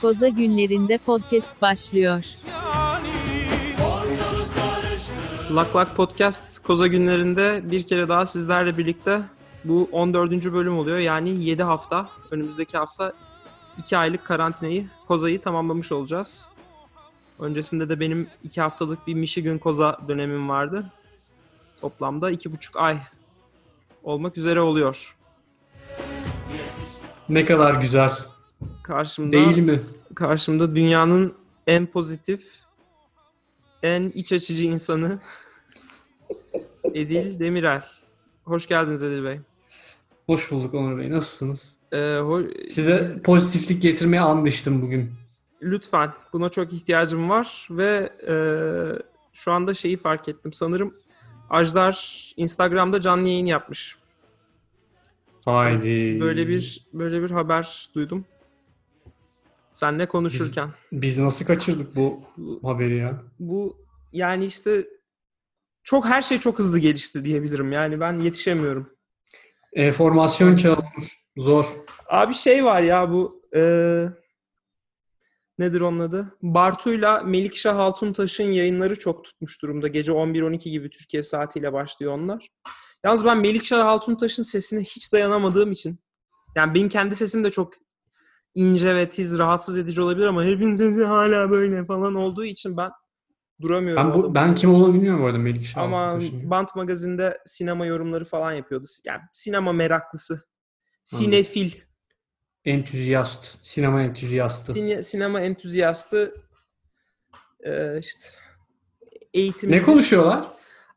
Koza günlerinde podcast başlıyor. Lak Lak Podcast Koza günlerinde bir kere daha sizlerle birlikte bu 14. bölüm oluyor. Yani 7 hafta, önümüzdeki hafta 2 aylık karantinayı, Koza'yı tamamlamış olacağız. Öncesinde de benim 2 haftalık bir Michigan Koza dönemim vardı. Toplamda 2,5 ay olmak üzere oluyor. Ne kadar güzel. Karşımda Değil mi? karşımda dünyanın en pozitif, en iç açıcı insanı Edil Demirel. Hoş geldiniz Edil Bey. Hoş bulduk Onur Bey. Nasılsınız? Ee, ho- Size biz- pozitiflik getirmeye anlaştım bugün. lütfen buna çok ihtiyacım var ve e, şu anda şeyi fark ettim. Sanırım Ajdar Instagram'da canlı yayın yapmış. Haydi. Böyle bir böyle bir haber duydum. Senle konuşurken. Biz nasıl kaçırdık bu haberi ya? bu yani işte çok her şey çok hızlı gelişti diyebilirim. Yani ben yetişemiyorum. E, formasyon çağı olmuş. Zor. Abi şey var ya bu eee, nedir onun adı? Bartu'yla Melikşah Altuntaş'ın yayınları çok tutmuş durumda. Gece 11-12 gibi Türkiye saatiyle başlıyor onlar. Yalnız ben Melikşah Altuntaş'ın sesine hiç dayanamadığım için yani benim kendi sesim de çok ince ve tiz, rahatsız edici olabilir ama herifin sesi hala böyle falan olduğu için ben duramıyorum. Ben bu ben kim olduğunu bilmiyorum bu arada Melik Şah. Ama. Bant magazinde sinema yorumları falan yapıyordu. Yani sinema meraklısı. Sinefil. Entüziyast. Sinema entüziyastı. Sine- sinema entüziyastı ee, işte eğitim. ne konuşuyorlar?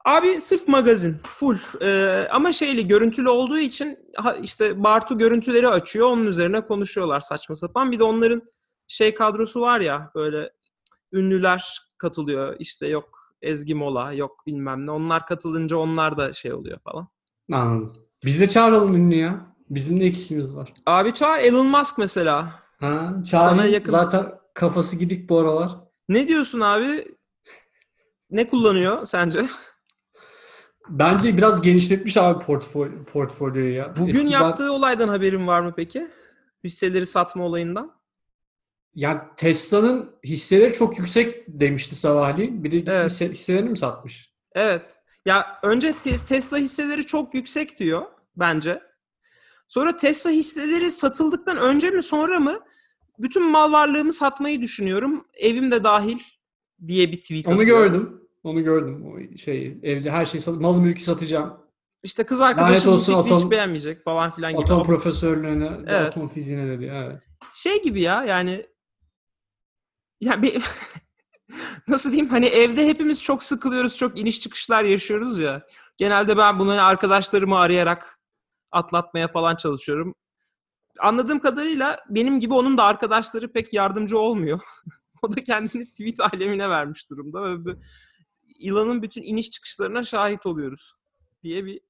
Abi sırf magazin full Ee, ama şeyli görüntülü olduğu için işte Bartu görüntüleri açıyor onun üzerine konuşuyorlar saçma sapan. Bir de onların şey kadrosu var ya böyle ünlüler katılıyor işte yok Ezgi Mola yok bilmem ne onlar katılınca onlar da şey oluyor falan. Anladım. Biz de çağıralım ünlü ya. Bizim de eksiğimiz var. Abi çağır Elon Musk mesela. Ha, çağırayım. Sana yakın- Zaten kafası gidik bu aralar. Ne diyorsun abi? Ne kullanıyor sence? Bence biraz genişletmiş abi portföy portfolyoyu ya. Bugün Eskiden- yaptığı olaydan haberin var mı peki? Hisseleri satma olayından. Yani Tesla'nın hisseleri çok yüksek demişti sabahleyin. Bir de Evet. hisse- hisselerini mi satmış? Evet. Ya önce Te- Tesla hisseleri çok yüksek diyor bence. Sonra Tesla hisseleri satıldıktan önce mi sonra mı bütün mal varlığımı satmayı düşünüyorum. Evim de dahil diye bir tweet Onu atıyor. gördüm. Onu gördüm. O şey evde her şeyi sat malı mülkü satacağım. İşte kız arkadaşım olsun fikri hiç atom- beğenmeyecek falan filan gibi. Atom profesörlüğüne, ve Evet. atom fiziğine dedi. Evet. şey gibi ya yani ya bir nasıl diyeyim hani evde hepimiz çok sıkılıyoruz, çok iniş çıkışlar yaşıyoruz ya. Genelde ben bunu arkadaşlarımı arayarak atlatmaya falan çalışıyorum. Anladığım kadarıyla benim gibi onun da arkadaşları pek yardımcı olmuyor. o da kendini tweet alemine vermiş durumda ve Elon'un bütün iniş çıkışlarına şahit oluyoruz diye bir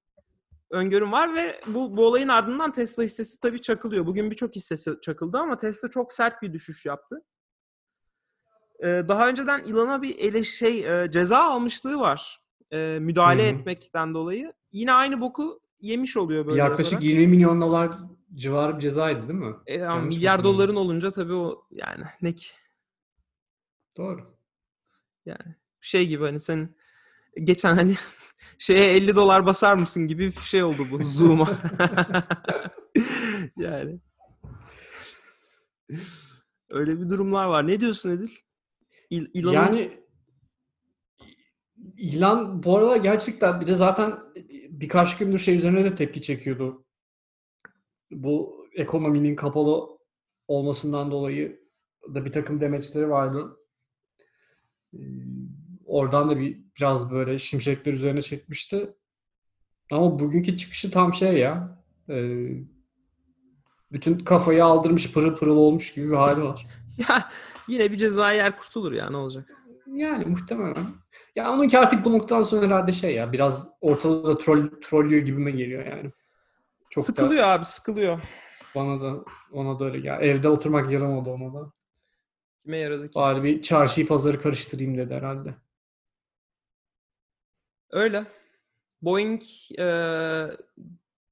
öngörüm var ve bu, bu olayın ardından Tesla hissesi tabii çakılıyor. Bugün birçok hissesi çakıldı ama Tesla çok sert bir düşüş yaptı. Ee, daha önceden Elon'a bir ele şey e, ceza almışlığı var. Ee, müdahale Hı hı. etmekten dolayı. Yine aynı boku yemiş oluyor böyle Yaklaşık yaparak. 20 milyon dolar civarı bir cezaydı değil mi? E, ama Yanlış milyar doların olunca tabii o yani ne ki Doğru. Şey gibi hani sen geçen hani şeye 50 dolar basar mısın gibi bir şey oldu bu Zoom'a. yani. Öyle bir durumlar var. Ne diyorsun Edil? İl, İlan'ın- Yani ilan bu arada gerçekten bir de zaten birkaç gündür şey üzerine de tepki çekiyordu. Bu ekonominin kapalı olmasından dolayı da bir takım demeçleri vardı. Oradan da bir biraz böyle şimşekler üzerine çekmişti. Ama bugünkü çıkışı tam şey ya. e, bütün kafayı aldırmış pırıl pırıl olmuş gibi bir hali var. ya yine bir cezai yer kurtulur ya ne olacak? Yani muhtemelen. Ya onunki artık bu noktadan sonra herhalde şey ya biraz ortalığı da troll, trollüyor gibime geliyor yani. Çok da sıkılıyor abi sıkılıyor. bana da ona da öyle ya evde oturmak yaramadı ona da. Kime yaradı ki? Bari bir çarşıyı pazarı karıştırayım dedi herhalde. Öyle. Boeing e,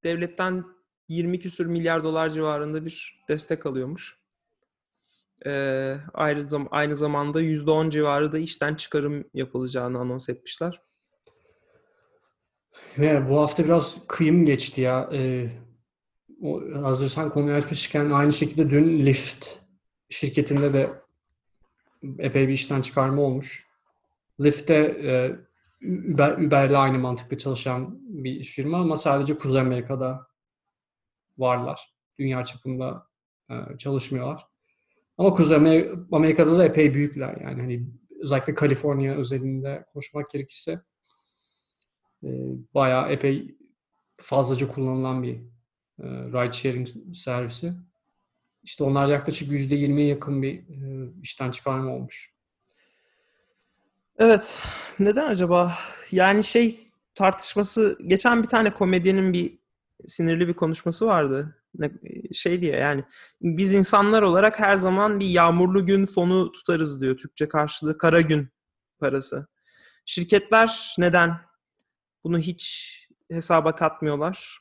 devletten 20 küsür milyar dolar civarında bir destek alıyormuş. Ee, ayrı zam aynı zamanda %10 civarı da işten çıkarım yapılacağını anons etmişler. Ve bu hafta biraz kıyım geçti ya. Ee, o, hazır sen konuyu açmışken aynı şekilde dün Lyft şirketinde de epey bir işten çıkarma olmuş. Lyft'te e, Uber, Uber'le aynı mantıkla çalışan bir firma ama sadece Kuzey Amerika'da varlar. Dünya çapında e, çalışmıyorlar. Ama Kuzey Amer- Amerika'da da epey büyükler yani hani özellikle Kaliforniya özelinde konuşmak gerekirse e, bayağı epey fazlaca kullanılan bir e, ride sharing servisi. İşte onlar yaklaşık %20'ye yakın bir e, işten çıkarma olmuş. Evet. Neden acaba? Yani şey tartışması geçen bir tane komedyenin bir sinirli bir konuşması vardı. Ne, şey diye yani biz insanlar olarak her zaman bir yağmurlu gün fonu tutarız diyor. Türkçe karşılığı kara gün parası. Şirketler neden bunu hiç hesaba katmıyorlar?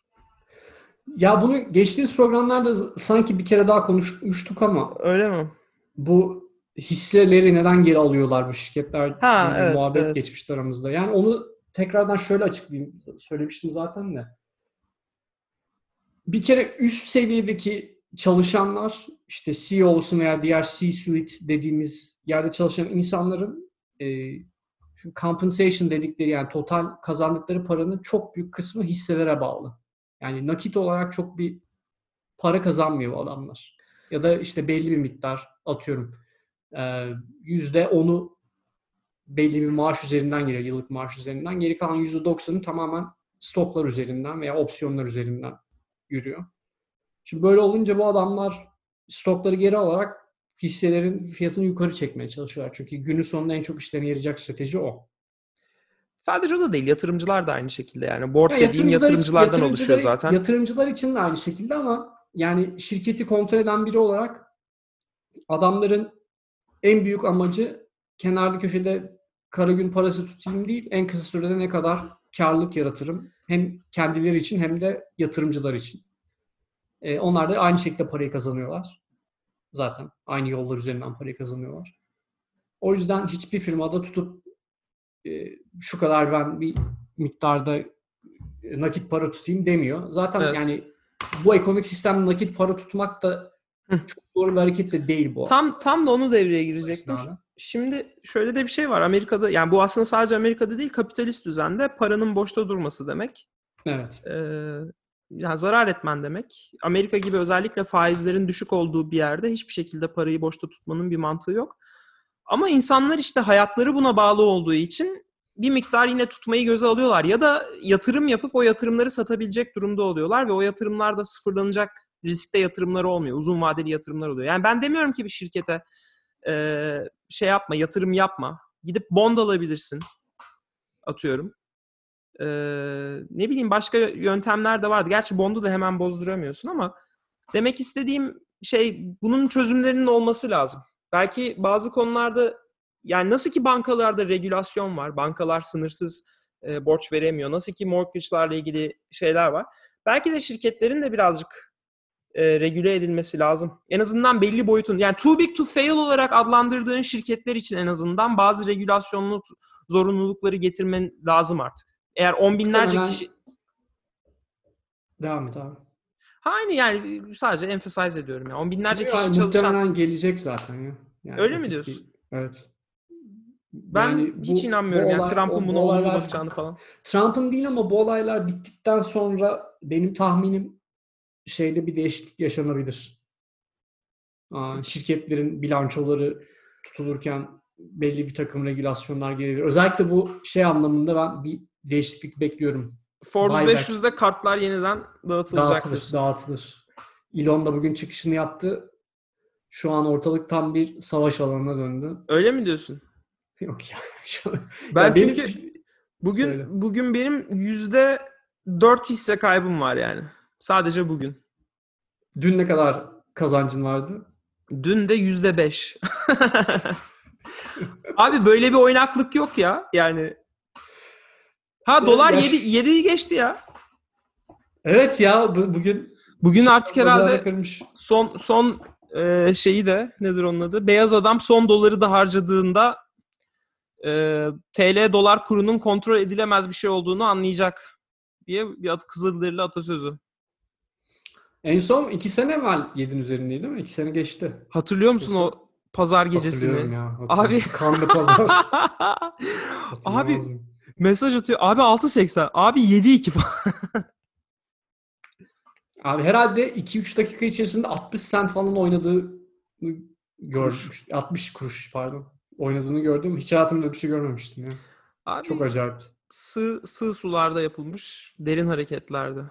Ya bunu geçtiğimiz programlarda sanki bir kere daha konuşmuştuk ama Öyle mi? bu hisseleri neden geri alıyorlar bu şirketler? Ha, evet, muhabbet evet. geçmişti aramızda. Yani onu tekrardan şöyle açıklayayım. Söylemiştim zaten de. Bir kere üst seviyedeki çalışanlar işte CEO olsun veya diğer C-suite dediğimiz yerde çalışan insanların e, compensation dedikleri yani total kazandıkları paranın çok büyük kısmı hisselere bağlı. Yani nakit olarak çok bir para kazanmıyor bu adamlar. Ya da işte belli bir miktar atıyorum e, yüzde onu belli bir maaş üzerinden geliyor, yıllık maaş üzerinden. Geri kalan yüzde doksanı tamamen stoklar üzerinden veya opsiyonlar üzerinden yürüyor. Şimdi böyle olunca bu adamlar stokları geri alarak hisselerin fiyatını yukarı çekmeye çalışıyorlar. Çünkü günün sonunda en çok işlerine yarayacak strateji o. Sadece o da değil. Yatırımcılar da aynı şekilde yani. Board Ya dediğin yatırımcılar yatırımcılardan oluşuyor yatırımcılar- zaten. Yatırımcılar için de aynı şekilde ama yani şirketi kontrol eden biri olarak adamların en büyük amacı kenarda köşede kara gün parası tutayım değil, en kısa sürede ne kadar karlılık yaratırım. Hem kendileri için hem de yatırımcılar için. Ee, onlar da aynı şekilde parayı kazanıyorlar. Zaten aynı yollar üzerinden parayı kazanıyorlar. O yüzden hiçbir firmada tutup e, şu kadar ben bir miktarda nakit para tutayım demiyor. Zaten Evet. yani bu ekonomik sistemde nakit para tutmak da. Çok doğru bir hareket de değil bu. Tam tam da onu devreye girecektim. Şimdi şöyle de bir şey var. Amerika'da yani bu aslında sadece Amerika'da değil kapitalist düzende paranın boşta durması demek. Evet. Ee, yani zarar etmen demek. Amerika gibi özellikle faizlerin düşük olduğu bir yerde hiçbir şekilde parayı boşta tutmanın bir mantığı yok. Ama insanlar işte hayatları buna bağlı olduğu için bir miktar yine tutmayı göze alıyorlar. Ya da yatırım yapıp o yatırımları satabilecek durumda oluyorlar ve o yatırımlar da sıfırlanacak riskte yatırımları olmuyor. Uzun vadeli yatırımlar oluyor. Yani ben demiyorum ki bir şirkete e, şey yapma, yatırım yapma. Gidip bond alabilirsin. Atıyorum. Ee, ne bileyim başka yöntemler de vardı. Gerçi bondu da hemen bozduramıyorsun ama demek istediğim şey bunun çözümlerinin olması lazım. Belki bazı konularda yani nasıl ki bankalarda regülasyon var. Bankalar sınırsız e, borç veremiyor. Nasıl ki mortgage'larla ilgili şeyler var. Belki de şirketlerin de birazcık e, regüle edilmesi lazım. En azından belli boyutun yani too big to fail olarak adlandırdığın şirketler için en azından bazı regülasyonlu zorunlulukları getirmen lazım artık. Eğer on binlerce Muhtemelen- kişi Devam et abi. Aynı yani sadece emphasize ediyorum ya. On binlerce Yani kişi çalışan Muhtemelen gelecek zaten ya. Yani Öyle mi diyorsun? değil. Evet. ben Yani hiç bu- inanmıyorum bu yani Trump'ın buna bu olumlu bakacağını falan. Trump'ın değil ama bu olaylar bittikten sonra benim tahminim şeyde bir değişiklik yaşanabilir. Şirketlerin bilançoları tutulurken belli bir takım regülasyonlar gelir. Özellikle bu şey anlamında ben bir değişiklik bekliyorum. Buyback. 500'de kartlar yeniden dağıtılacak Dağıtılır, dağıtılır. Elon da bugün çıkışını yaptı. Şu an ortalık tam bir savaş alanına döndü. Öyle mi diyorsun? Yok ya. Ben Ya benim- çünkü bugün Söyle. bugün benim yüzde dört hisse kaybım var yani. Sadece bugün. dün ne kadar kazancın vardı? Dün de yüzde beş. Abi böyle bir oynaklık yok ya. Yani Ha dolar ya 7 şu- 7'yi geçti ya. Evet ya bu- bugün Bugün artık herhalde kırmış. son son e, şeyi de nedir onun adı? Beyaz adam son doları da harcadığında e, TL dolar kurunun kontrol edilemez bir şey olduğunu anlayacak diye bir at, Kızılderili atasözü. En son iki sene evvel yedin üzerindeydi değil mi? İki sene geçti. Hatırlıyor musun Yoksa- o pazar gecesini? ya. Abi-. Kanlı pazar. Abi mesaj atıyor. Abi 6.80. Abi 7.2 falan. Abi herhalde 2-3 dakika içerisinde 60 sent falan oynadığını görmüş. 60 kuruş pardon. Oynadığını gördüm. Hiç hayatımda bir şey görmemiştim ya. Abi Çok acayip. sığ, sığ sularda yapılmış derin hareketlerde.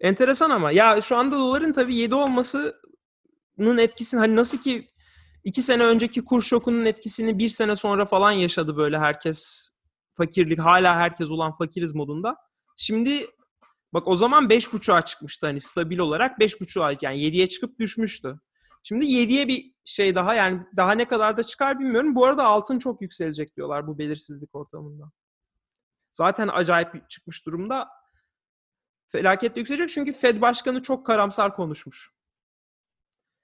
Enteresan ama ya şu anda doların tabii 7 olmasının etkisini hani nasıl ki 2 sene önceki kur şokunun etkisini bir sene sonra falan yaşadı böyle herkes fakirlik hala herkes olan fakiriz modunda. Şimdi bak o zaman 5.5'a çıkmıştı hani stabil olarak 5.5'a yani 7'ye çıkıp düşmüştü. Şimdi 7'ye bir şey daha yani daha ne kadar da çıkar bilmiyorum. Bu arada altın çok yükselecek diyorlar bu belirsizlik ortamında. Zaten acayip çıkmış durumda. Felaketle yükselecek çünkü Fed başkanı çok karamsar konuşmuş.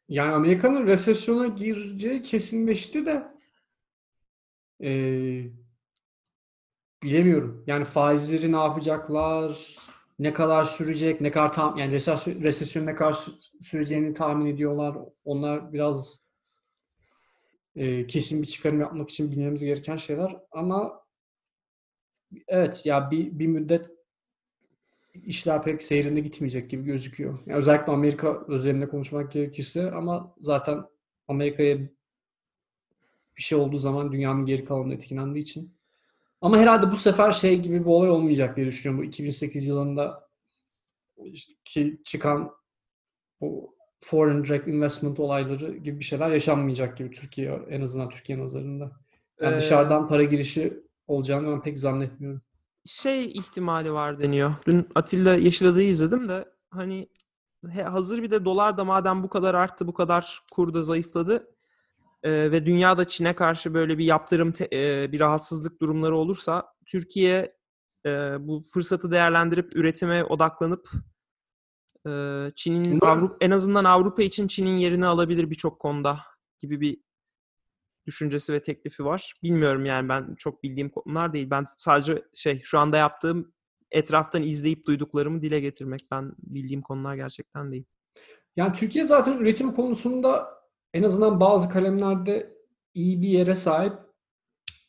Yani Amerika'nın resesyona gireceği kesinleşti de eee, bilemiyorum. Yani faizleri ne yapacaklar? Ne kadar sürecek? Ne kadar tam yani resesyon, resesyon ne kadar sü- süreceğini tahmin ediyorlar. Onlar biraz eee, kesin bir çıkarım yapmak için bilmemiz gereken şeyler ama evet ya bir, bir müddet işler pek seyrinde gitmeyecek gibi gözüküyor. Yani özellikle Amerika özelinde konuşmak gerekirse ama zaten Amerika'ya bir şey olduğu zaman dünyanın geri kalanı etkilendiği için. Ama herhalde bu sefer şey gibi bir olay olmayacak diye düşünüyorum. Bu 2008 yılında işte ki çıkan o foreign direct investment olayları gibi bir şeyler yaşanmayacak gibi Türkiye en azından Türkiye nazarında. Yani Ee, dışarıdan para girişi olacağını ben pek zannetmiyorum. Şey ihtimali var deniyor. Dün Atilla Yeşilada'yı izledim de hani he- hazır bir de dolar da madem bu kadar arttı, bu kadar kur da zayıfladı e, ve dünyada Çin'e karşı böyle bir yaptırım, te- e, bir rahatsızlık durumları olursa Türkiye e, bu fırsatı değerlendirip üretime odaklanıp e, Çin'in Avrupa en azından Avrupa için Çin'in yerini alabilir birçok konuda gibi bir düşüncesi ve teklifi var. Bilmiyorum yani ben çok bildiğim konular değil. Ben sadece şey şu anda yaptığım etraftan izleyip duyduklarımı dile getirmek. Ben bildiğim konular gerçekten değil. Yani Türkiye zaten üretim konusunda en azından bazı kalemlerde iyi bir yere sahip.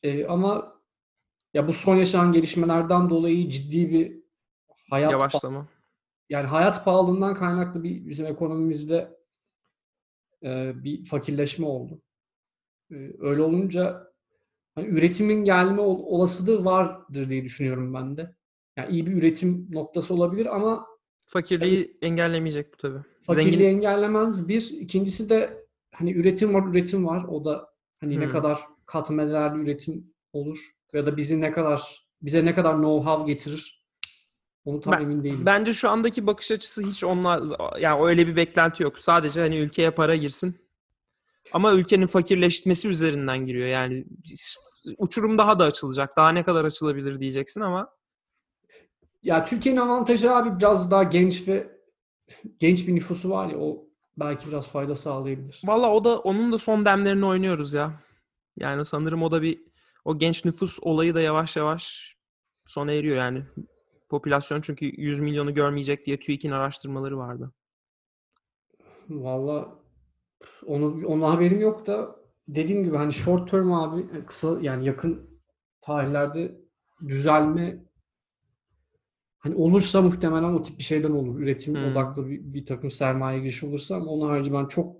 Ee, ama ya bu son yaşanan gelişmelerden dolayı ciddi bir hayat Yavaşlama. yani hayat pahalılığından kaynaklı bir bizim ekonomimizde e, bir fakirleşme oldu. E, öyle olunca hani üretimin gelme ol- olasılığı vardır diye düşünüyorum ben de. Yani iyi bir üretim noktası olabilir ama Fakirliği engellemeyecek bu tabii. Fakirliği Zengin engellemez. Bir. ikincisi de hani üretim var, üretim var. O da hani ne Hmm. kadar katma değerli üretim olur ya da bizi ne kadar bize ne kadar know-how getirir onu tam Ben- emin değilim. bence şu andaki bakış açısı hiç onunla yani öyle bir beklenti yok. Sadece hani ülkeye para girsin. Ama ülkenin fakirleşmesi üzerinden giriyor. Yani uçurum daha da açılacak. Daha ne kadar açılabilir diyeceksin ama Ya Türkiye'nin avantajı abi biraz daha genç ve genç bir nüfusu var ya o belki biraz fayda sağlayabilir. Valla o da onun da son demlerini oynuyoruz ya. Yani sanırım o da bir o genç nüfus olayı da yavaş yavaş sona eriyor yani. Popülasyon çünkü 100 milyonu görmeyecek diye TÜİK'in araştırmaları vardı. Valla onu onun haberim yok da dediğim gibi hani short term abi kısa yani yakın tarihlerde düzelme hani olursa muhtemelen o tip bir şeyden olur. Üretim Hmm. odaklı bir, bir takım sermaye girişi olursa ama onun harici ben çok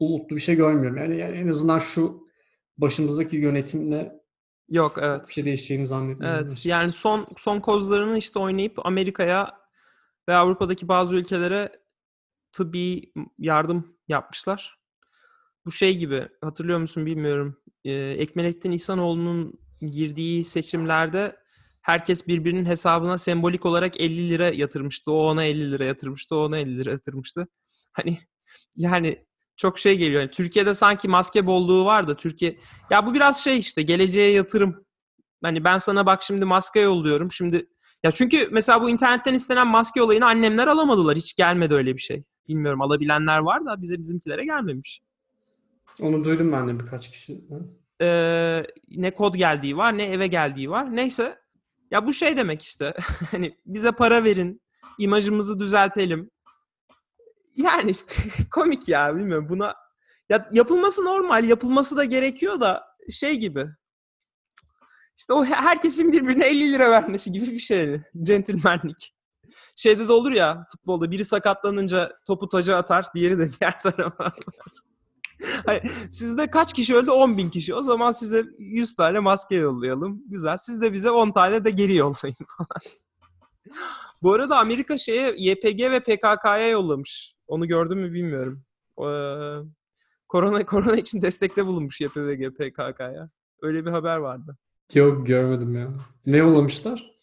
umutlu bir şey görmüyorum. Yani, yani en azından şu başımızdaki yönetimle Yok evet. bir şey değişeceğini zannetmiyorum. Evet yani son son kozlarını işte oynayıp Amerika'ya ve Avrupa'daki bazı ülkelere tıbbi yardım yapmışlar. Bu şey gibi hatırlıyor musun bilmiyorum. Ee, Ekmelettin İhsanoğlu'nun girdiği seçimlerde herkes birbirinin hesabına sembolik olarak 50 lira yatırmıştı. O ona 50 lira yatırmıştı. O ona 50 lira yatırmıştı. Hani yani çok şey geliyor. Yani Türkiye'de sanki maske bolluğu var da Türkiye ya bu biraz şey işte geleceğe yatırım Hani ben sana bak şimdi maske yolluyorum. Şimdi ya çünkü mesela bu internetten istenen maske olayını annemler alamadılar. Hiç gelmedi öyle bir şey. Bilmiyorum alabilenler var da bize bizimkilere gelmemiş. Onu duydum ben de birkaç kişi. Ee, ne kod geldiği var ne eve geldiği var. Neyse. Ya bu şey demek işte. hani bize para verin. imajımızı düzeltelim. Yani işte komik ya bilmiyorum buna. Ya yapılması normal, yapılması da gerekiyor da şey gibi. İşte o herkesin birbirine 50 lira vermesi gibi bir şey. Centilmenlik. Şeyde de olur ya futbolda biri sakatlanınca topu taca atar, diğeri de diğer tarafa. Sizde kaç kişi öldü? 10 bin kişi. O zaman size 100 tane maske yollayalım. Güzel. Siz de bize 10 tane de geri yollayın Bu arada Amerika şeye YPG ve PKK'ya yollamış. Onu gördün mü bilmiyorum. Ee, korona korona için destekte bulunmuş YPG PKK'ya. Öyle bir haber vardı. Yok görmedim ya. Ne yollamışlar?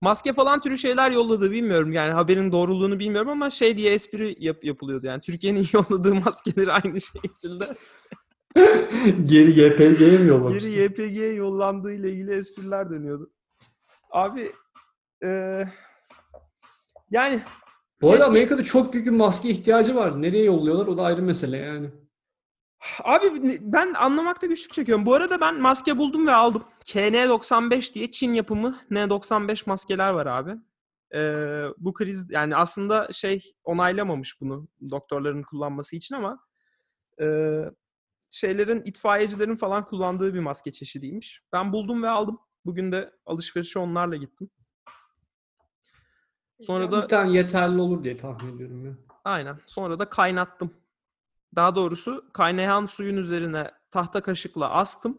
Maske falan türü şeyler yolladı bilmiyorum. Yani haberin doğruluğunu bilmiyorum ama şey diye espri yap- yapılıyordu. Yani Türkiye'nin yolladığı maskeleri aynı şekilde. Geri YPG'ye mi yollamışlar? Geri YPG'ye yollandığı ile ilgili espriler dönüyordu. Abi eee, yani Bu arada Keşke- Amerika'da çok büyük bir maske ihtiyacı var. Nereye yolluyorlar o da ayrı mesele yani. Abi ben anlamakta güçlük çekiyorum. Bu arada ben maske buldum ve aldım. KN95 diye Çin yapımı N95 maskeler var abi. Ee, bu kriz yani aslında şey onaylamamış bunu doktorların kullanması için ama e, şeylerin itfaiyecilerin falan kullandığı bir maske çeşidiymiş. Ben buldum ve aldım. Bugün de alışverişe onlarla gittim. Sonra da Bir tane yeterli olur diye tahmin ediyorum ya. Aynen. Sonra da kaynattım. Daha doğrusu kaynayan suyun üzerine tahta kaşıkla astım.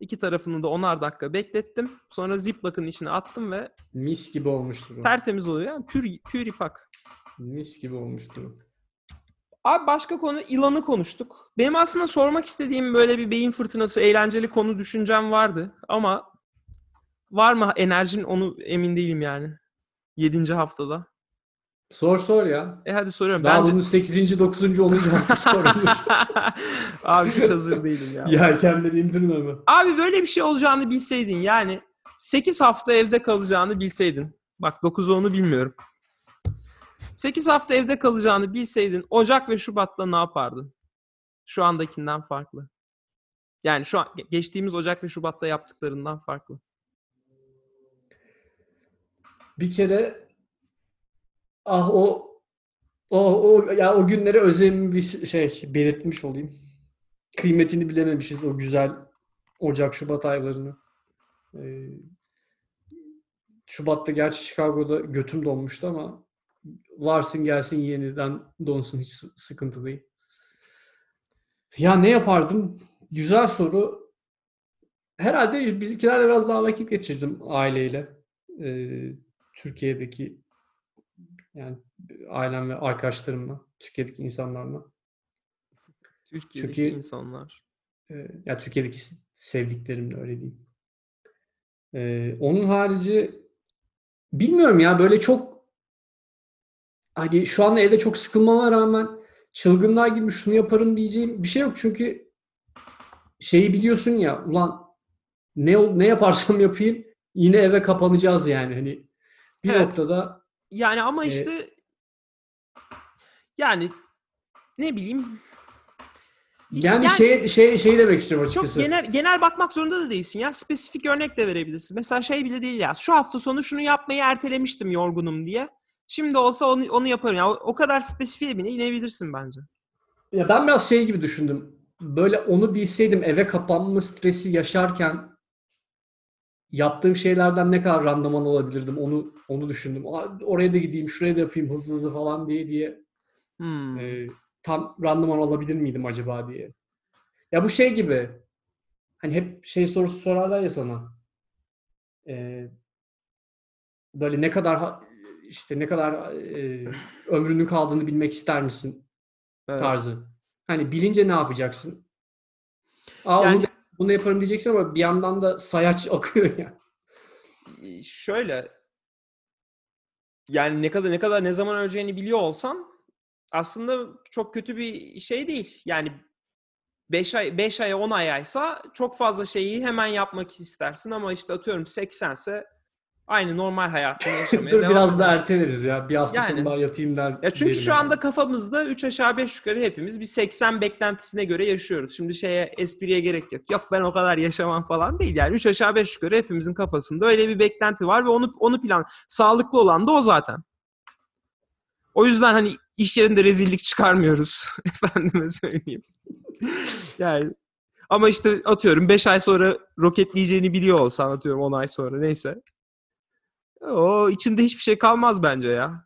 İki tarafını da onar dakika beklettim. Sonra ziplock'ın içine attım ve Mis gibi olmuştur o. tertemiz oluyor. Yani pür, pür ipak. Mis gibi olmuştur o. Abi başka konu ilanı konuştuk. Benim aslında sormak istediğim böyle bir beyin fırtınası, eğlenceli konu düşüncem vardı. Ama var mı enerjin onu emin değilim yani. Yedinci haftada. Sor sor ya. E hadi soruyorum. Daha Bence... bunu 8. 9. 10. hafta sorulur. Abi hiç hazır değilim ya. Yelkenleri indirme mi? Abi böyle bir şey olacağını bilseydin yani 8 hafta evde kalacağını bilseydin. Bak 9'u onu bilmiyorum. 8 hafta evde kalacağını bilseydin Ocak ve Şubat'ta ne yapardın? Şu andakinden farklı. Yani şu an geçtiğimiz Ocak ve Şubat'ta yaptıklarından farklı. Bir kere ah o o o ya o günlere özlemimi bir şey belirtmiş olayım. Kıymetini bilememişiz o güzel Ocak Şubat aylarını. Ee, Şubat'ta gerçi Chicago'da götüm donmuştu ama varsın gelsin yeniden donsun hiç sı- sıkıntı değil. Ya ne yapardım? Güzel soru. Herhalde bizimkilerle biraz daha vakit geçirdim aileyle. Ee, Türkiye'deki yani ailem ve arkadaşlarımla, Türkiye'deki insanlarla. Türkiye'deki Çünkü- insanlar. Ee, ya Türkiye'deki sevdiklerimle öyle diyeyim. Ee, onun harici bilmiyorum ya böyle çok hani şu anda evde çok sıkılmama rağmen çılgınlar gibi şunu yaparım diyeceğim bir şey yok çünkü şeyi biliyorsun ya ulan ne ne yaparsam yapayım yine eve kapanacağız yani hani bir Evet. noktada Yani ama Ee, işte yani ne bileyim yani, yani- şey şey şey demek istiyorum Çok açıkçası. genel genel bakmak zorunda da değilsin ya. Spesifik örnek de verebilirsin. Mesela şey bile değil ya. Şu hafta sonu şunu yapmayı ertelemiştim yorgunum diye. Şimdi olsa onu, onu yaparım. Ya, o, o kadar spesifiğe bile inebilirsin bence. Ya ben biraz şey gibi düşündüm. Böyle onu bilseydim eve kapanma stresi yaşarken yaptığım şeylerden ne kadar randıman olabilirdim onu onu düşündüm. Oraya da gideyim, şuraya da yapayım hızlı hızlı falan diye diye Hmm. e, tam randıman alabilir miydim acaba diye. Ya bu şey gibi. Hani hep şey sorusu sorarlar ya sana. E, böyle ne kadar işte ne kadar e, ömrünün kaldığını bilmek ister misin? Evet. tarzı. Hani bilince ne yapacaksın? Aa Yani- bunu yaparım diyeceksin ama bir yandan da sayaç akıyor ya. Ee, Şöyle yani ne kadar ne kadar ne zaman öleceğini biliyor olsan aslında çok kötü bir şey değil. Yani 5 ay 5 aya 10 ayaysa çok fazla şeyi hemen yapmak istersin ama işte atıyorum 80 ise Aynı normal hayatını yaşamaya Dur devam biraz da erteleriz ya. Bir hafta Yani. sonra daha yatayım der. Ya çünkü şu yani. anda kafamızda 3 aşağı 5 yukarı hepimiz bir 80 beklentisine göre yaşıyoruz. Şimdi şeye espriye gerek yok. Yok ben o kadar yaşamam falan değil. Yani 3 aşağı 5 yukarı hepimizin kafasında öyle bir beklenti var ve onu onu plan sağlıklı olan da o zaten. O yüzden hani iş yerinde rezillik çıkarmıyoruz. Efendime söyleyeyim. yani ama işte atıyorum 5 ay sonra roketleyeceğini biliyor olsan atıyorum 10 ay sonra neyse. O içinde hiçbir şey kalmaz bence ya.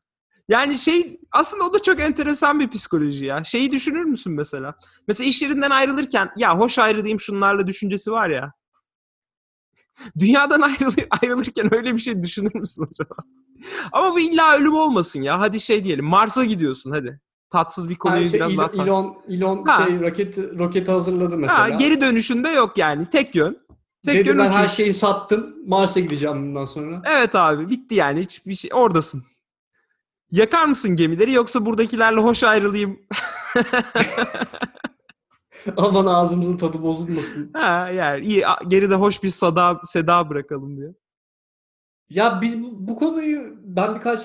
Yani şey aslında o da çok enteresan bir psikoloji ya. Şeyi düşünür müsün mesela? Mesela iş yerinden ayrılırken ya hoş ayrılayım şunlarla düşüncesi var ya. Dünyadan ayrılı- ayrılırken öyle bir şey düşünür müsün acaba? Ama bu illa ölüm olmasın ya. Hadi şey diyelim Mars'a gidiyorsun hadi. Tatsız bir konuyu Ha, şey, biraz Elon, daha Elon, Elon Ha. şey roketi, roketi hazırladı mesela. Ha, geri dönüşünde yok yani. Tek yön. Tek Dedi ben uçuş. her şeyi sattım. Mars'a gideceğim bundan sonra. Evet abi bitti yani hiçbir şey oradasın. Yakar mısın gemileri yoksa buradakilerle hoş ayrılayım? Aman ağzımızın tadı bozulmasın. ha yani iyi geride hoş bir sada seda bırakalım diye. Ya biz bu, bu konuyu ben birkaç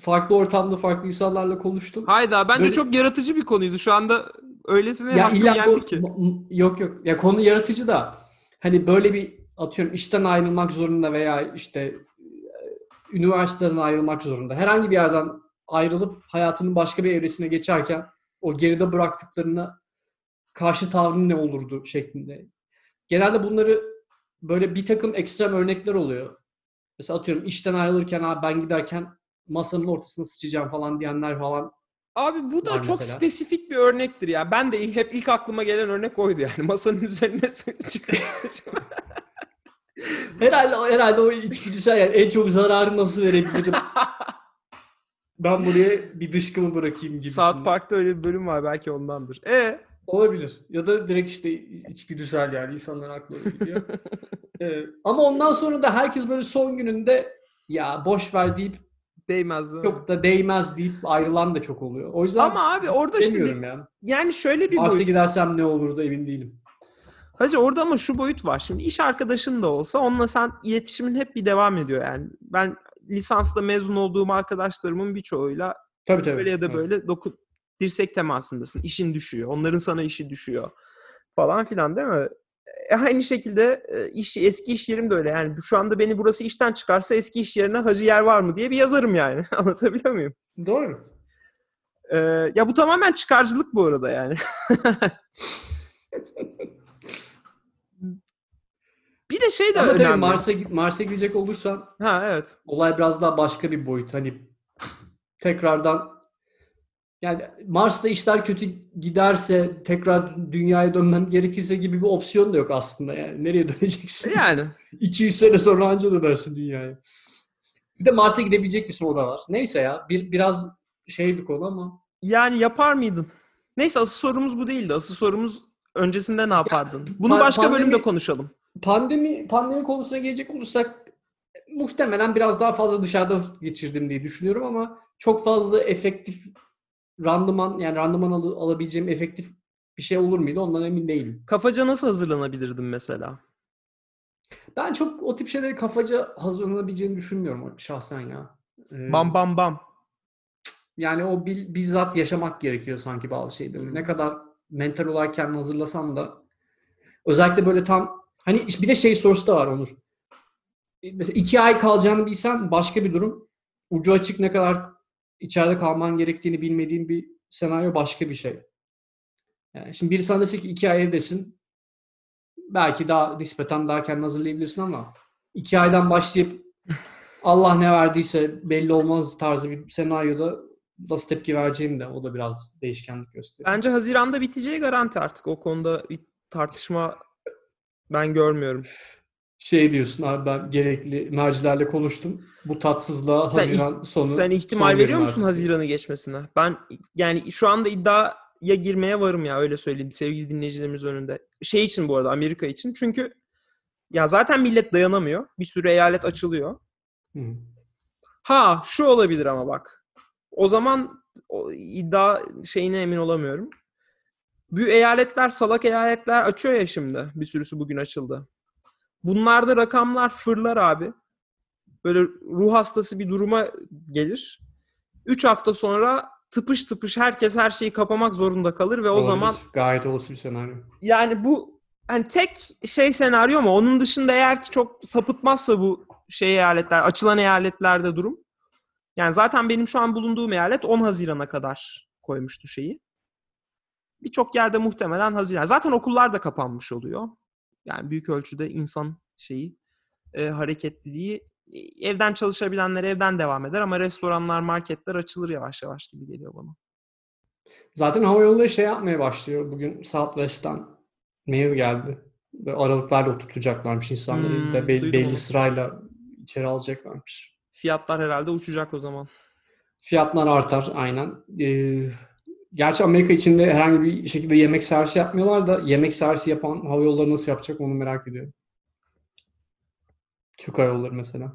farklı ortamda farklı insanlarla konuştum. Hayda bence Böyle- çok yaratıcı bir konuydu. Şu anda öylesine ya hakkım bu- ki. yok yok. Ya konu yaratıcı da hani böyle bir atıyorum işten ayrılmak zorunda veya işte e, üniversiteden ayrılmak zorunda. Herhangi bir yerden ayrılıp hayatının başka bir evresine geçerken o geride bıraktıklarına karşı tavrın ne olurdu şeklinde. Genelde bunları böyle bir takım ekstrem örnekler oluyor. Mesela atıyorum işten ayrılırken abi ben giderken masanın ortasına sıçacağım falan diyenler falan. Abi bu da çok mesela. spesifik bir örnektir ya. Ben de hep ilk aklıma gelen örnek oydu yani. Masanın üzerine sıçramak. Herhalde herhalde o içgüdüsel yani en çok zararı nasıl verebilirim? Ben buraya bir dışkımı bırakayım gibi. South Park'ta öyle bir bölüm var belki ondandır. E Olabilir. Ya da direkt işte içgüdüsel yani insanların aklına gidiyor. Ee, ama ondan sonra da herkes böyle son gününde ya boş ver deyip değmez değil mi? çok da değmez deyip ayrılan da çok oluyor. O yüzden Ama abi orada işte demiyorum yani. şöyle bir Mars'a boyut. gidersem ne olurdu emin değilim. Hacı orada ama şu boyut var. Şimdi iş arkadaşın da olsa onunla sen iletişimin hep bir devam ediyor yani. Ben lisansla mezun olduğum arkadaşlarımın birçoğuyla Tabii tabii. böyle ya da Evet. böyle doku, dirsek temasındasın. İşin düşüyor. Onların sana işi düşüyor. Falan filan değil mi? E, aynı şekilde e, iş, eski iş yerim de öyle. Yani şu anda beni burası işten çıkarsa eski iş yerine hacı yer var mı diye bir yazarım yani. Anlatabiliyor muyum? Doğru. E, ya bu tamamen çıkarcılık bu arada yani. bir de şey de Ama önemli. Mars'a Mars'a gidecek olursan Ha evet. olay biraz daha başka bir boyut. Hani tekrardan yani Mars'ta işler kötü giderse tekrar dünyaya dönmem gerekirse gibi bir opsiyon da yok aslında yani. Nereye döneceksin? Yani 200 sene sonra anca dönersin dünyaya. Bir de Mars'a gidebilecek o da var. Neyse ya bir biraz şey bir konu ama yani yapar mıydın? Neyse asıl sorumuz bu değildi. Asıl sorumuz öncesinde ne yapardın? Bunu pa- başka pandemi- bölümde konuşalım. pandemi pandemi konusuna gelecek olursak muhtemelen biraz daha fazla dışarıda geçirdim diye düşünüyorum ama çok fazla efektif randıman yani randıman al- alabileceğim efektif bir şey olur muydu ondan emin değilim. Kafaca nasıl hazırlanabilirdin mesela? Ben çok o tip şeyleri kafaca hazırlanabileceğini düşünmüyorum şahsen ya. Ee, Bam bam bam. Yani o bil- bizzat yaşamak gerekiyor sanki bazı şeyleri. Hmm. Ne kadar mental olarak kendini hazırlasam da özellikle böyle tam hani bir de şey sorusu da var Onur. Mesela iki ay kalacağını bilsen başka bir durum. Ucu açık ne kadar içeride kalman gerektiğini bilmediğin bir senaryo başka bir şey. Yani şimdi biri sana dese ki iki ay evdesin. Belki daha nispeten daha kendini hazırlayabilirsin ama iki aydan başlayıp Allah ne verdiyse belli olmaz tarzı bir senaryoda nasıl tepki vereceğim de o da biraz değişkenlik gösteriyor. Bence Haziran'da biteceği garanti artık. O konuda bir tartışma ben görmüyorum. Şey diyorsun abi ben gerekli mercilerle konuştum. Bu tatsızlığa Sen Haziran sonu Sen ihtimal son veriyor musun artık. Haziran'ı geçmesine? Ben yani şu anda iddiaya girmeye varım ya öyle söyleyeyim sevgili dinleyicilerimiz önünde. Şey için bu arada Amerika için. Çünkü ya zaten millet dayanamıyor. Bir sürü eyalet açılıyor. Hı. Ha şu olabilir ama bak. O zaman o iddia şeyine emin olamıyorum. Bu eyaletler salak eyaletler açıyor ya şimdi. Bir sürüsü bugün açıldı. Bunlarda rakamlar fırlar abi. böyle ruh hastası bir duruma gelir. 3 hafta sonra tıpış tıpış herkes her şeyi kapamak zorunda kalır ve o Olabilir. zaman gayet olası bir senaryo. yani bu hani tek şey senaryo mu? Onun dışında eğer ki çok sapıtmazsa bu şey eyaletler, açılan eyaletlerde durum. Yani zaten benim şu an bulunduğum eyalet 10 Haziran'a kadar koymuştu şeyi. Birçok yerde muhtemelen Haziran. Zaten okullar da kapanmış oluyor. Yani büyük ölçüde insan şeyi, e, hareketliliği e, evden çalışabilenler evden devam eder ama restoranlar, marketler açılır yavaş yavaş gibi geliyor bana. Zaten hava yolları şey yapmaya başlıyor. Bugün Southwest'ten mail geldi. Böyle aralıklarla oturtacaklarmış insanları. Hmm, de belli, belli onu. sırayla içeri alacaklarmış. Fiyatlar herhalde uçacak o zaman. Fiyatlar artar aynen. Ee, gerçi Amerika içinde herhangi bir şekilde yemek servisi yapmıyorlar da yemek servisi yapan hava yolları nasıl yapacak onu merak ediyorum. Türk Hava Yolları mesela.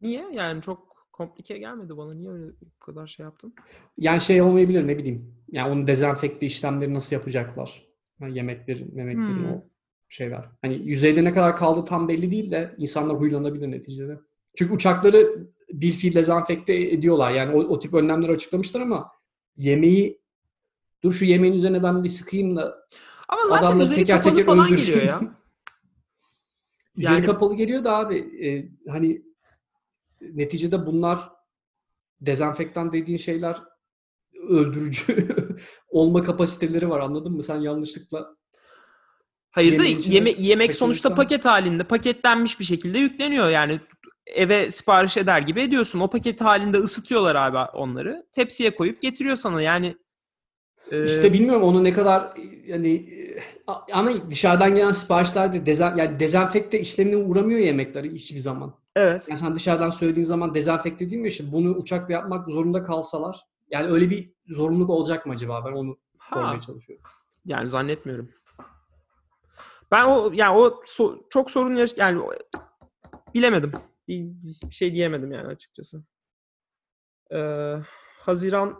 Niye? Yani çok komplike gelmedi bana. Niye öyle bu kadar şey yaptın? Yani şey olmayabilir ne bileyim. Yani onun dezenfekte işlemleri nasıl yapacaklar? Yani yemeklerin, yemeklerin Hmm. o şeyler. Hani yüzeyde ne kadar kaldı tam belli değil de insanlar huylanabilir neticede. Çünkü uçakları bir fiil dezenfekte ediyorlar. Yani o, o tip önlemleri açıklamışlar ama yemeği dur şu yemeğin üzerine ben bir sıkayım da Ama zaten Adamları teker teker falan öldür. geliyor ya. üzeri Yani- kapalı geliyor da abi e, hani neticede bunlar dezenfektan dediğin şeyler öldürücü olma kapasiteleri var anladın mı? Sen yanlışlıkla Hayır da yeme- yemek sonuçta paket halinde, paketlenmiş bir şekilde yükleniyor. Yani eve sipariş eder gibi ediyorsun. O paket halinde ısıtıyorlar abi onları. Tepsiye koyup getiriyor sana. Yani e, İşte bilmiyorum onu ne kadar yani e, ama dışarıdan gelen siparişlerde dezen, yani dezenfekte işlemine uğramıyor yemekleri hiçbir zaman. evet. Yani sen dışarıdan söylediğin zaman dezenfekte değil mi işte bunu uçakla yapmak zorunda kalsalar yani öyle bir zorunluluk olacak mı acaba ben onu sormaya Ha, çalışıyorum. yani zannetmiyorum. Ben o yani o so- çok sorun yaş- yani bilemedim. Bir, bir şey diyemedim yani açıkçası. Ee, Haziran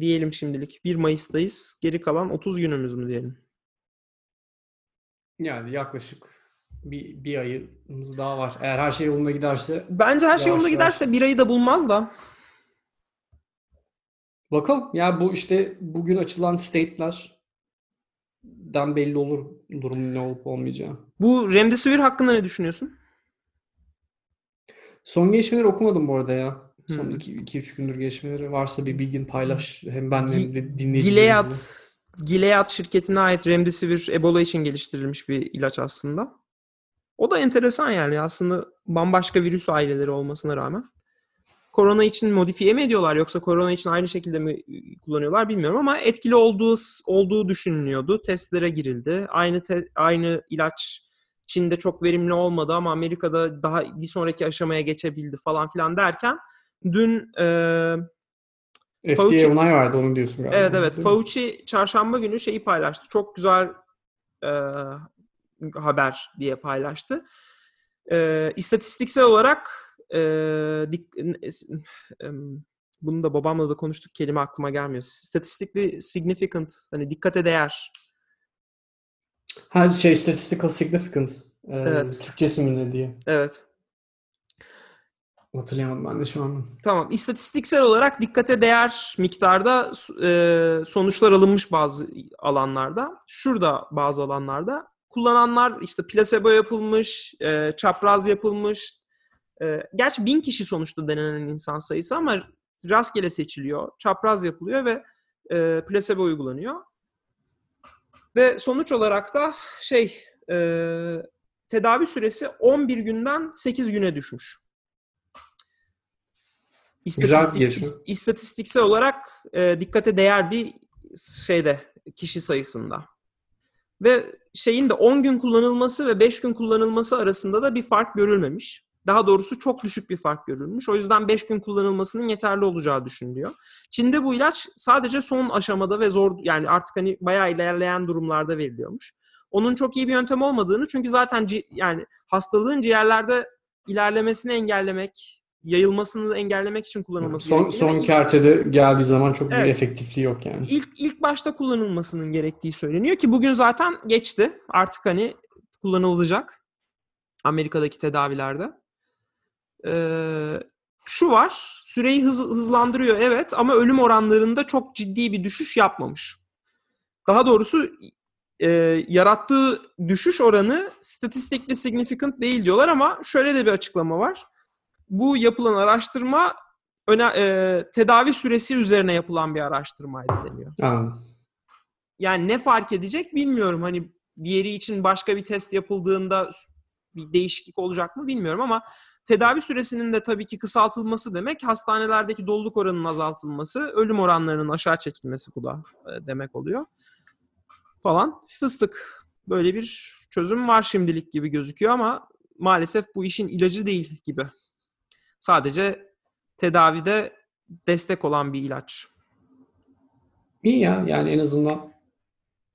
diyelim şimdilik. 1 Mayıs'tayız. Geri kalan 30 günümüz mü diyelim? Yani yaklaşık bir, bir ayımız daha var. Eğer her şey yolunda giderse Bence her şey yolunda giderse bir ayı da bulmaz da. bakalım. Ya bu işte bugün açılan state'lerden belli olur durumun ne olup olmayacağı. Bu Remdesivir hakkında ne düşünüyorsun? Son gelişmeleri okumadım bu arada ya. Son Hmm. 2-3 gündür gelişmeleri varsa bir bilgin paylaş. Hem benle hem de Gilead, dinleyicilerimizle. Gilead şirketine ait Remdesivir Ebola için geliştirilmiş bir ilaç aslında. O da enteresan yani aslında bambaşka virüs aileleri olmasına rağmen. Korona için modifiye mi ediyorlar yoksa korona için aynı şekilde mi kullanıyorlar bilmiyorum ama etkili olduğu olduğu düşünülüyordu. Testlere girildi. Aynı te- aynı ilaç Çin'de çok verimli olmadı ama Amerika'da daha bir sonraki aşamaya geçebildi falan filan derken dün eee FDA Fauci- onay verdi onu diyorsun galiba. Evet evet. Fauci çarşamba günü şeyi paylaştı. Çok güzel e, haber diye paylaştı. E, istatistiksel olarak e, dik- e, bunu da babamla da konuştuk. Kelime aklıma gelmiyor. Statistically significant. Hani dikkate değer. Ha şey statistical significance. Ee, Evet. Türkçesi mi ne diye. Evet. Hatırlayamadım ben de şu an. Tamam. İstatistiksel olarak dikkate değer miktarda e, sonuçlar alınmış bazı alanlarda. Şurada bazı alanlarda. Kullananlar işte plasebo yapılmış, e, çapraz yapılmış. E, gerçi bin kişi sonuçta denenen insan sayısı ama rastgele seçiliyor. Çapraz yapılıyor ve e, plasebo uygulanıyor. Ve sonuç olarak da şey e, tedavi süresi 11 günden 8 güne düşmüş. İstatistik, istatistiksel olarak e, dikkate değer bir şeyde kişi sayısında. Ve şeyin de 10 gün kullanılması ve 5 gün kullanılması arasında da bir fark görülmemiş. Daha doğrusu çok düşük bir fark görülmüş. O yüzden 5 gün kullanılmasının yeterli olacağı düşünülüyor. Çin'de bu ilaç sadece son aşamada ve zor yani artık hani bayağı ilerleyen durumlarda veriliyormuş. Onun çok iyi bir yöntem olmadığını çünkü zaten ci- yani hastalığın ciğerlerde ilerlemesini engellemek, yayılmasını engellemek için kullanılması Son, gerektiğini son kertede geldiği zaman çok bir Evet. efektifliği yok yani. ilk ilk başta kullanılmasının gerektiği söyleniyor ki bugün zaten geçti. Artık hani kullanılacak Amerika'daki tedavilerde. Ee, şu var. Süreyi hız, hızlandırıyor evet ama ölüm oranlarında çok ciddi bir düşüş yapmamış. Daha doğrusu e, yarattığı düşüş oranı statistically significant değil diyorlar ama şöyle de bir açıklama var. Bu yapılan araştırma öne, e, tedavi süresi üzerine yapılan bir araştırmaydı deniyor. Anladım. Yani ne fark edecek bilmiyorum. Hani diğeri için başka bir test yapıldığında bir değişiklik olacak mı bilmiyorum ama tedavi süresinin de tabii ki kısaltılması demek hastanelerdeki doluluk oranının azaltılması, ölüm oranlarının aşağı çekilmesi bu da e, demek oluyor. Falan fıstık. Böyle bir çözüm var şimdilik gibi gözüküyor ama maalesef bu işin ilacı değil gibi. Sadece tedavide destek olan bir ilaç. İyi ya yani en azından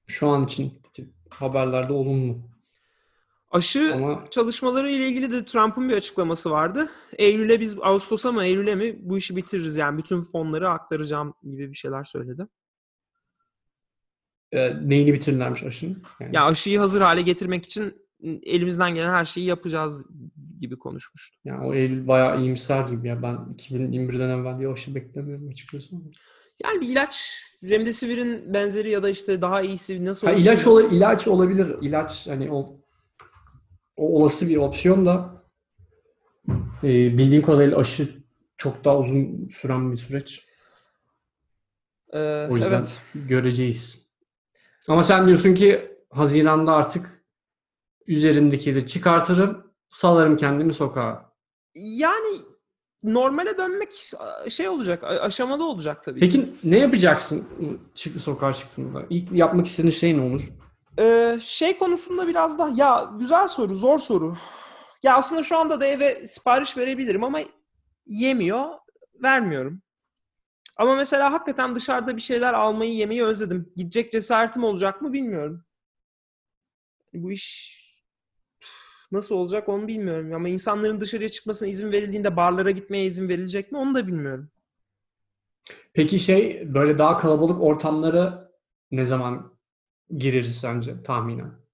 şu an için haberlerde olumlu. Aşı Ama çalışmaları ile ilgili de Trump'ın bir açıklaması vardı. Eylül'e biz Ağustos'a mı Eylül'e mi bu işi bitiririz yani bütün fonları aktaracağım gibi bir şeyler söyledi. e, neyini bitirirlermiş aşının? Yani, Ya aşıyı hazır hale getirmek için elimizden gelen her şeyi yapacağız gibi konuşmuştu. yani o Eylül bayağı iyimser gibi ya. Ben 2021'den evvel bir aşı beklemiyorum açıkçası. Yani bir ilaç Remdesivir'in benzeri ya da işte daha iyisi nasıl Ha, ilaç bilmiyorum. ola, ilaç olabilir. İlaç hani o o olası bir opsiyon da e, bildiğim kadarıyla aşı çok daha uzun süren bir süreç. Ee, O yüzden evet. göreceğiz. Ama sen diyorsun ki Haziran'da artık üzerimdeki de çıkartırım, salarım kendimi sokağa. Yani normale dönmek şey olacak, aşamalı olacak tabii. Peki ne yapacaksın çık sokağa çıktığında? İlk yapmak istediğin şey ne olur? Ee, şey konusunda biraz daha ya güzel soru, zor soru. Ya aslında şu anda da eve sipariş verebilirim ama yemiyor, vermiyorum. Ama mesela hakikaten dışarıda bir şeyler almayı, yemeyi özledim. Gidecek cesaretim olacak mı bilmiyorum. Bu iş nasıl olacak onu bilmiyorum. Ama insanların dışarıya çıkmasına izin verildiğinde barlara gitmeye izin verilecek mi onu da bilmiyorum. Peki şey böyle daha kalabalık ortamlara ne zaman gireriz sence tahminen?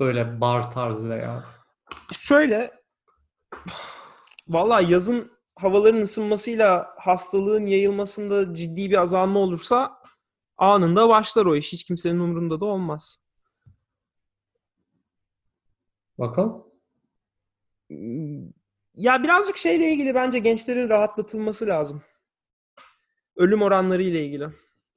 Böyle bar tarzı veya Şöyle vallahi yazın havaların ısınmasıyla hastalığın yayılmasında ciddi bir azalma olursa anında başlar o iş. Hiç kimsenin umurunda da olmaz. bakalım. Ya birazcık şeyle ilgili bence gençlerin rahatlatılması lazım. Ölüm oranları ile ilgili.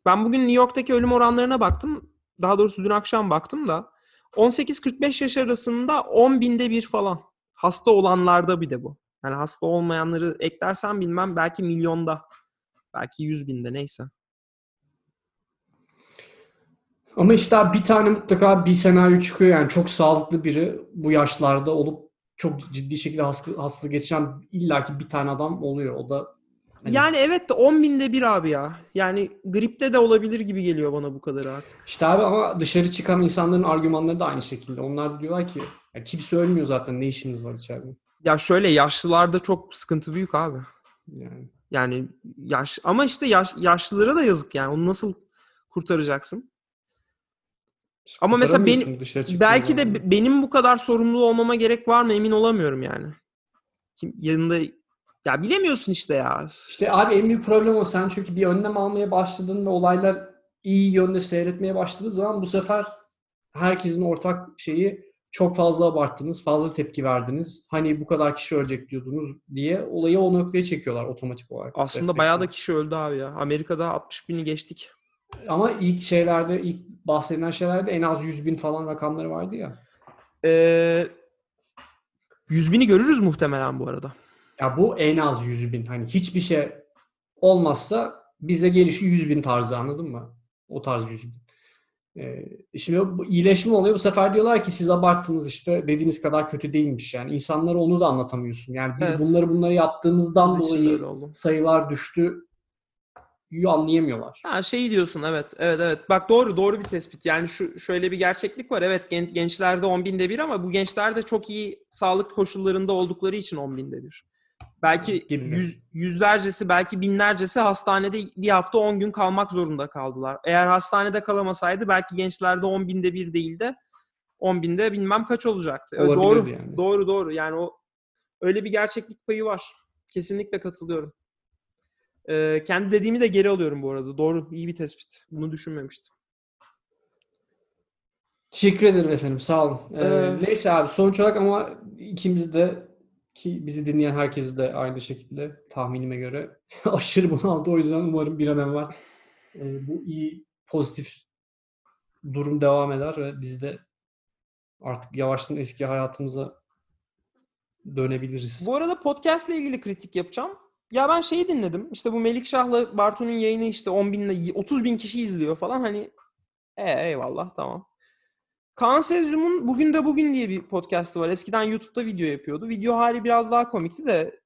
Ben bugün New York'taki ölüm oranlarına baktım. Daha doğrusu dün akşam baktım da 18-45 yaş arasında 10 binde bir falan. Hasta olanlarda bir de bu. Yani hasta olmayanları eklersen bilmem belki milyonda. Belki yüz binde neyse. Ama işte bir tane mutlaka bir senaryo çıkıyor yani çok sağlıklı biri bu yaşlarda olup çok ciddi şekilde hasta, hastalık geçiren illaki bir tane adam oluyor. O da hani- Yani evet de 10 binde bir abi ya. Yani gripte de olabilir gibi geliyor bana bu kadar artık. işte abi ama dışarı çıkan insanların argümanları da aynı şekilde. Onlar diyorlar ki ya kimse ölmüyor zaten ne işimiz var içeride. Ya şöyle yaşlılarda çok sıkıntı büyük abi. Yani Yani yaş ama işte yaş, yaşlılara da yazık yani. Onu nasıl kurtaracaksın? Ama mesela benim belki de be- benim bu kadar sorumlu olmama gerek var mı emin olamıyorum yani. Kim yanında ya bilemiyorsun işte ya. İşte abi en büyük problem o. Sen çünkü bir önlem almaya başladın ve olaylar iyi yönde seyretmeye başladığı zaman bu sefer herkesin ortak şeyi çok fazla abarttınız, fazla tepki verdiniz. Hani bu kadar kişi ölecek diyordunuz diye olayı o noktaya çekiyorlar otomatik olarak. Aslında Refleksle. bayağı da kişi öldü abi ya. Amerika'da 60 bini geçtik. Ama ilk şeylerde, ilk bahsedilen şeylerde en az 100 bin falan rakamları vardı ya. Ee, 100 bini görürüz muhtemelen bu arada. Ya bu en az 100 bin. Hani hiçbir şey olmazsa bize gelişi 100 bin tarzı anladın mı? O tarz 100 bin. Ee, şimdi bu iyileşme oluyor. Bu sefer diyorlar ki siz abarttınız işte dediğiniz kadar kötü değilmiş. Yani insanlara onu da anlatamıyorsun. Yani biz Evet. bunları bunları yaptığımızdan Biz dolayı sayılar düştü anlayamıyorlar. Ha şey diyorsun evet evet evet bak doğru doğru bir tespit yani şu şöyle bir gerçeklik var evet gen- gençlerde 10 binde bir ama bu gençler de çok iyi sağlık koşullarında oldukları için 10 binde bir. Belki Gibi yüz, yüzlercesi belki binlercesi hastanede bir hafta 10 gün kalmak zorunda kaldılar. Eğer hastanede kalamasaydı belki gençlerde 10 binde bir değil de 10 binde bilmem kaç olacaktı. Olabilirdi doğru yani. doğru doğru yani o Öyle bir gerçeklik payı var. Kesinlikle katılıyorum. Ee, kendi dediğimi de geri alıyorum bu arada. Doğru. iyi bir tespit. Bunu düşünmemiştim. Teşekkür ederim efendim. Sağ olun. Ee, Ee, neyse abi sonuç olarak ama ikimiz de ki bizi dinleyen herkes de aynı şekilde tahminime göre aşırı bunaldı. O yüzden umarım bir an evvel e, bu iyi pozitif durum devam eder ve biz de artık yavaştan eski hayatımıza dönebiliriz. Bu arada podcast ile ilgili kritik yapacağım. Ya ben şeyi dinledim. İşte bu Melikşah'la Bartu'nun yayını işte 10 binle 30 bin kişi izliyor falan. Hani e, eyvallah tamam. Kaan Sezyum'un Bugün de Bugün diye bir podcast'ı var. Eskiden YouTube'da video yapıyordu. Video hali biraz daha komikti de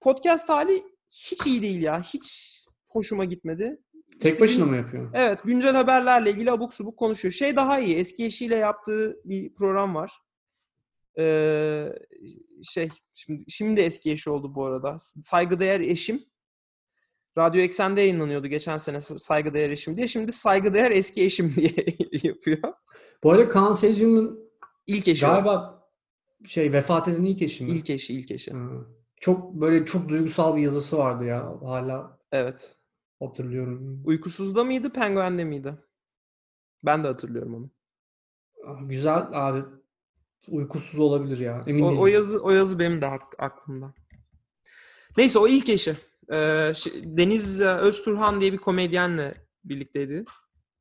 podcast hali hiç iyi değil ya. Hiç hoşuma gitmedi. Tek İşte başına gün- mı yapıyor? Evet, güncel haberlerle ilgili abuk subuk konuşuyor. Şey daha iyi. Eski eşiyle yaptığı bir program var. Ee, şey, şimdi şimdi eski eşi oldu bu arada. Saygıdeğer eşim. Radyo Eksen'de yayınlanıyordu geçen sene Saygıdeğer eşim diye. Şimdi Saygıdeğer eski eşim diye yapıyor. Bu arada Kaan Sezgim'in İlk eşi. o. galiba şey vefat eden ilk eşi mi? İlk eşi, ilk eşi. Ha. Çok böyle çok duygusal bir yazısı vardı ya. Hala Evet. hatırlıyorum. Uykusuzda mıydı, Penguen'de miydi? Ben de hatırlıyorum onu. Ah, Güzel abi. Uykusuz olabilir ya. Emin O, değilim. o yazı o yazı benim de ak- aklımda. Neyse o ilk eşi. Ee, şi- Deniz e, Özturhan diye bir komedyenle birlikteydi.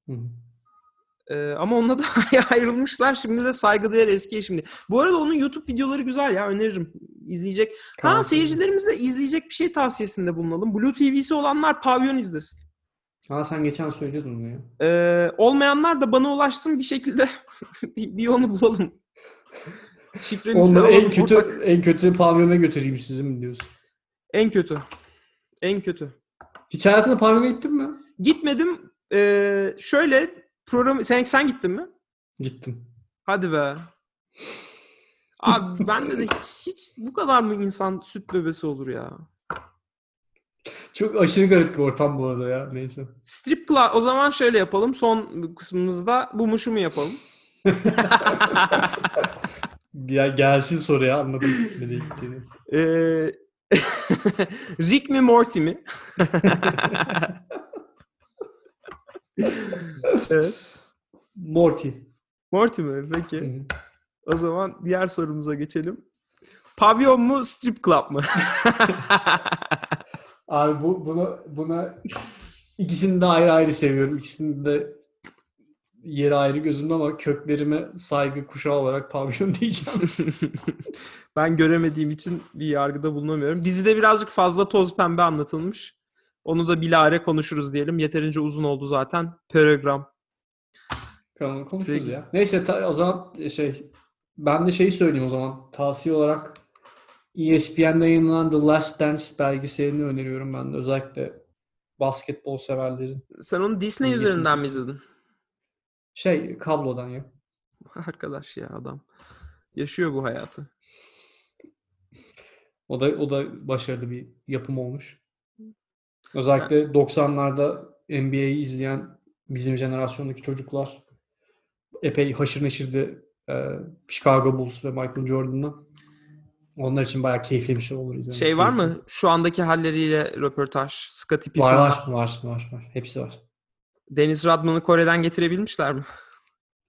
Hı hı. Ee, ama onunla da ayrılmışlar. Şimdi de saygıdeğer eski eşim diye. Bu arada onun YouTube videoları güzel ya öneririm. İzleyecek. Kaan Ha seyircilerimiz de izleyecek bir şey tavsiyesinde bulunalım. Blue TV'si olanlar Pavyon izlesin. Ha sen geçen söylüyordun bunu ya. Ee, olmayanlar da bana ulaşsın bir şekilde bir, bir yolu bulalım. Şifremi Onları en kötü ortak- en kötü pavyona götüreyim sizi mi diyorsun? En kötü. En kötü. Hiç hayatında pavyona gittin mi? Gitmedim. Ee, şöyle program sen sen gittin mi? Gittim. Hadi be. Abi bende de hiç, hiç bu kadar mı insan süt bebesi olur ya? Çok aşırı garip bir ortam bu arada ya. Neyse. Strip club o zaman şöyle yapalım. Son kısmımızda bu mu şu mu yapalım? Ya gelsin soruya anladım nereye gittiğini. Ee, Rick mi Morty mi? evet. Morty. Morty mi? Peki. O zaman diğer sorumuza geçelim. Pavyon mu, strip club mı? Abi bu buna buna ikisini de ayrı ayrı seviyorum. İkisini de yeri ayrı gözümde ama köklerime saygı kuşağı olarak pavyon diyeceğim. ben göremediğim için bir yargıda bulunamıyorum. Dizide birazcık fazla toz pembe anlatılmış. Onu da bilare konuşuruz diyelim. Yeterince uzun oldu zaten. Program. Tamam konuşuruz ya. Neyse ta- o zaman şey ben de şeyi söyleyeyim o zaman. Tavsiye olarak E ESPN'de yayınlanan The Last Dance belgeselini öneriyorum ben de. Özellikle basketbol severlerin. Sen onu Disney üzerinden mi izledin? Şey kablodan ya. Arkadaş ya adam. Yaşıyor bu hayatı. O da o da başarılı bir yapım olmuş. Özellikle 90'larda NBA'yi izleyen bizim jenerasyondaki çocuklar epey haşır neşirdi e, Chicago Bulls ve Michael Jordan'la. Onlar için bayağı keyifli bir şey olur izlemek. Şey var mı? Şu andaki halleriyle röportaj. Scottie Var Pippen'la. var var var var. Hepsi var. Deniz Radman'ı Kore'den getirebilmişler mi?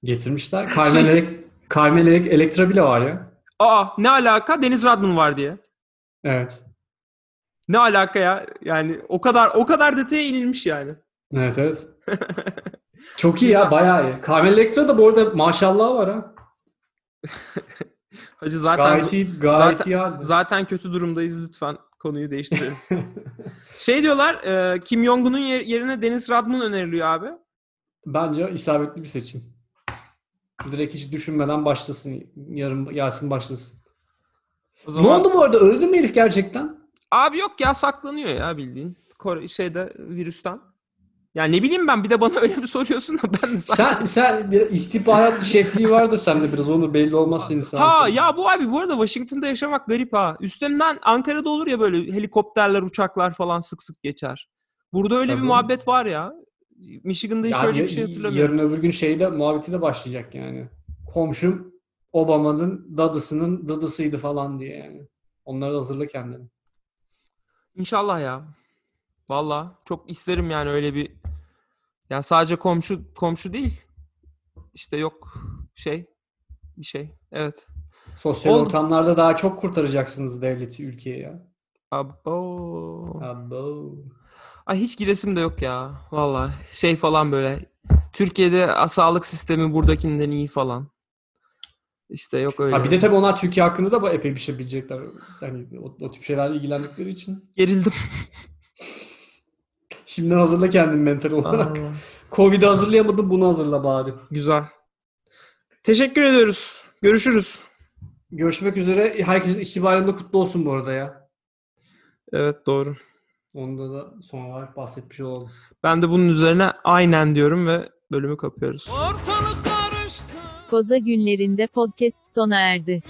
Getirmişler. Carmel, Elek- Carmel Elek- Elektra bile var ya. Aa ne alaka? Deniz Radman var diye. Evet. Ne alaka ya? Yani o kadar o kadar detaya inilmiş yani. Evet evet. Çok iyi Güzel. ya bayağı iyi. Carmel Elektra da bu arada maşallah var ha. Hacı zaten Gayet iyi, gayet zaten- iyi halde. zaten kötü durumdayız lütfen konuyu değiştirelim. Şey diyorlar e, Kim Jong-un'un yer- yerine Deniz Radman öneriliyor abi. Bence isabetli bir seçim. Direkt hiç düşünmeden başlasın. Yarın Yasin başlasın. O Ne zaman... oldu bu arada? Öldü mü herif gerçekten? Abi yok ya saklanıyor ya bildiğin. Kore, şeyde virüsten. Yani ne bileyim ben bir de bana öyle bir soruyorsun da ben. Sen, sen bir istihbarat şefliği vardır sende biraz. Onu belli olmaz senin sana. Ha ya bu abi bu arada Washington'da yaşamak garip ha. Üstlerinden Ankara'da olur ya böyle helikopterler, uçaklar falan sık sık geçer. Burada öyle bir Tabii. muhabbet var ya. Michigan'da hiç Ya öyle bir şey hatırlamıyorum. Yarın öbür gün şeyde muhabbeti de başlayacak yani. Komşum Obama'nın dadısının dadısıydı falan diye yani. Onları da hazırla kendini. İnşallah ya. Valla çok isterim yani öyle bir yani sadece komşu komşu değil. İşte yok şey bir şey. Evet. Sosyal Oldu. ortamlarda daha çok kurtaracaksınız devleti, ülkeyi ya. Abo. Abo. Ay hiç giresim de yok ya. Valla şey falan böyle. Türkiye'de sağlık sistemi buradakinden iyi falan. İşte yok öyle. Ha bir de tabii onlar Türkiye hakkında da epey bir şey bilecekler. Hani o, o tip şeylerle ilgilendikleri için. Gerildim. Şimdiden hazırla kendini mental olarak. Covid'i hazırlayamadın bunu hazırla bari. güzel. Teşekkür ediyoruz. Görüşürüz. Görüşmek üzere. Herkesin işçi bayramı kutlu olsun bu arada ya. Evet doğru. Onda da son olarak bahsetmiş olalım. Ben de bunun üzerine aynen diyorum ve bölümü kapıyoruz. Koza günlerinde podcast sona erdi.